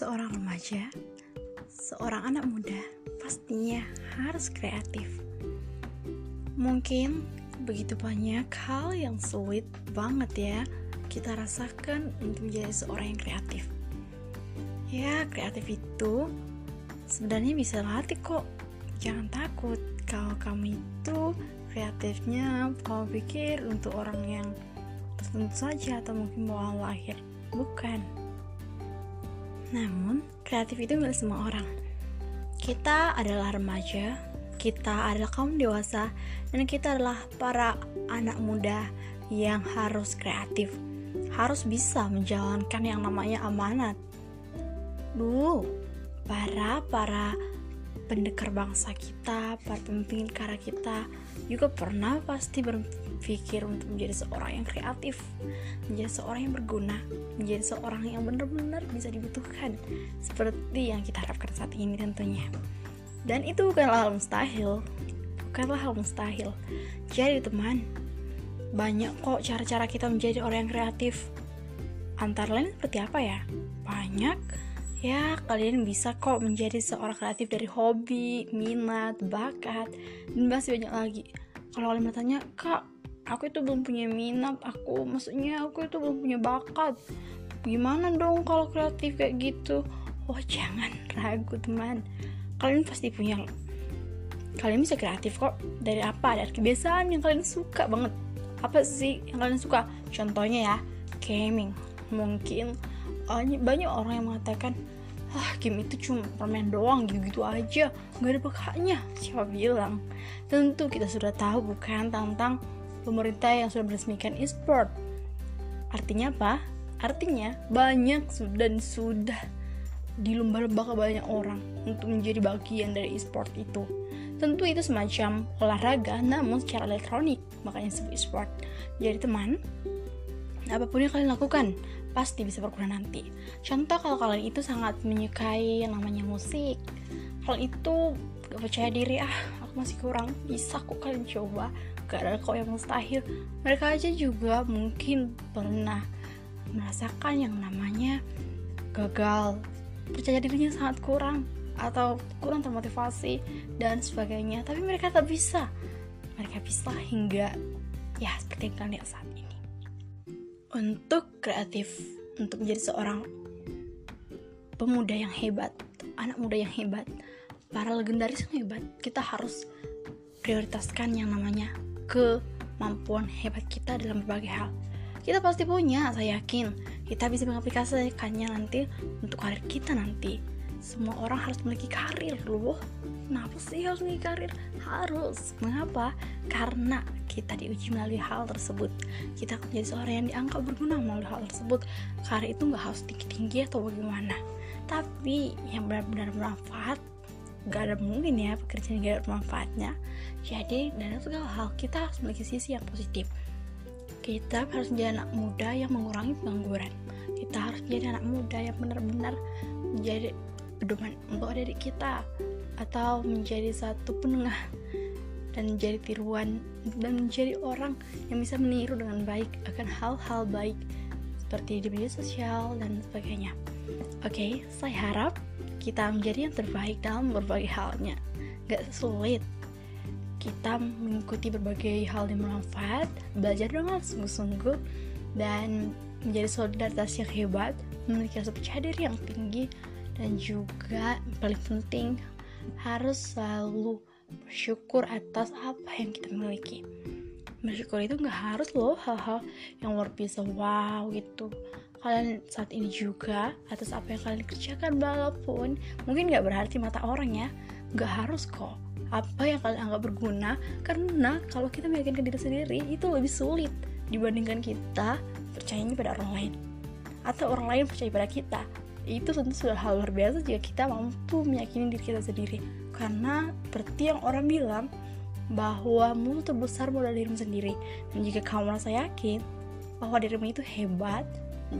seorang remaja, seorang anak muda pastinya harus kreatif. Mungkin begitu banyak hal yang sulit banget ya kita rasakan untuk menjadi seorang yang kreatif. Ya, kreatif itu sebenarnya bisa latih kok. Jangan takut kalau kamu itu kreatifnya kamu pikir untuk orang yang tertentu saja atau mungkin mau lahir. Bukan. Namun, kreatif itu milik semua orang. Kita adalah remaja, kita adalah kaum dewasa, dan kita adalah para anak muda yang harus kreatif, harus bisa menjalankan yang namanya amanat. Dulu, para para pendekar bangsa kita, para pemimpin kara kita juga pernah pasti berpikir untuk menjadi seorang yang kreatif, menjadi seorang yang berguna, menjadi seorang yang benar-benar bisa dibutuhkan seperti yang kita harapkan saat ini tentunya. Dan itu bukanlah hal mustahil, bukanlah hal mustahil. Jadi teman, banyak kok cara-cara kita menjadi orang yang kreatif. Antara lain seperti apa ya? Banyak ya kalian bisa kok menjadi seorang kreatif dari hobi, minat, bakat, dan masih banyak lagi. Kalau kalian bertanya, kak, aku itu belum punya minat, aku maksudnya aku itu belum punya bakat. Gimana dong kalau kreatif kayak gitu? Oh jangan ragu teman, kalian pasti punya. Kalian bisa kreatif kok dari apa? Dari kebiasaan yang kalian suka banget. Apa sih yang kalian suka? Contohnya ya, gaming. Mungkin banyak orang yang mengatakan ah game itu cuma permain doang gitu-gitu aja. Nggak ada bakatnya siapa bilang. Tentu kita sudah tahu bukan tentang pemerintah yang sudah meresmikan e-sport. Artinya apa? Artinya banyak dan sudah dilomba-lomba ke banyak orang untuk menjadi bagian dari e-sport itu. Tentu itu semacam olahraga namun secara elektronik makanya disebut e-sport. Jadi teman apa pun yang kalian lakukan pasti bisa berguna nanti. Contoh kalau kalian itu sangat menyukai yang namanya musik, kalian itu gak percaya diri ah aku masih kurang bisa kok kalian coba. Gak ada kok yang mustahil. Mereka aja juga mungkin pernah merasakan yang namanya gagal. Percaya dirinya sangat kurang atau kurang termotivasi dan sebagainya. Tapi mereka tak bisa. Mereka bisa hingga ya seperti yang kalian lihat saat ini untuk kreatif untuk menjadi seorang pemuda yang hebat anak muda yang hebat para legendaris yang hebat kita harus prioritaskan yang namanya kemampuan hebat kita dalam berbagai hal. Kita pasti punya saya yakin. Kita bisa mengaplikasikannya nanti untuk karir kita nanti. Semua orang harus memiliki karir loh. Kenapa sih harus memiliki karir? Harus. Mengapa? Karena kita diuji melalui hal tersebut. Kita akan menjadi seorang yang dianggap berguna melalui hal tersebut. Karena itu nggak harus tinggi-tinggi atau bagaimana. Tapi yang benar-benar bermanfaat gak ada mungkin ya pekerjaan yang gak ada bermanfaatnya jadi dalam segala hal kita harus memiliki sisi yang positif. Kita harus menjadi anak muda yang mengurangi pengangguran. Kita harus menjadi anak muda yang benar-benar menjadi pedoman untuk diri kita atau menjadi satu penengah dan menjadi tiruan dan menjadi orang yang bisa meniru dengan baik akan hal-hal baik seperti di media sosial dan sebagainya. Oke, okay, saya harap kita menjadi yang terbaik dalam berbagai halnya. Gak sulit. Kita mengikuti berbagai hal yang bermanfaat, belajar dengan sungguh-sungguh, dan menjadi solidaritas yang hebat, memiliki rasa percaya diri yang tinggi, dan juga paling penting harus selalu bersyukur atas apa yang kita miliki. Bersyukur itu nggak harus loh hal-hal yang luar biasa wow gitu. Kalian saat ini juga atas apa yang kalian kerjakan walaupun mungkin nggak berarti mata orang ya nggak harus kok. Apa yang kalian anggap berguna karena kalau kita meyakinkan diri sendiri itu lebih sulit dibandingkan kita percayanya pada orang lain. Atau orang lain percaya pada kita. Itu tentu sudah hal luar biasa jika kita mampu meyakini diri kita sendiri karena seperti yang orang bilang bahwa mulut terbesar modal dirimu sendiri. Dan jika kamu merasa yakin bahwa dirimu itu hebat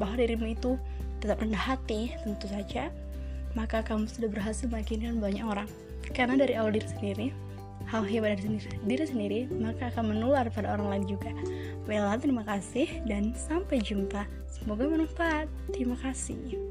bahwa dirimu itu tetap rendah hati tentu saja maka kamu sudah berhasil meyakinkan banyak orang. Karena dari awal diri sendiri hal hebat dari sendiri, diri sendiri maka akan menular pada orang lain juga. Bella terima kasih dan sampai jumpa. Semoga bermanfaat. Terima kasih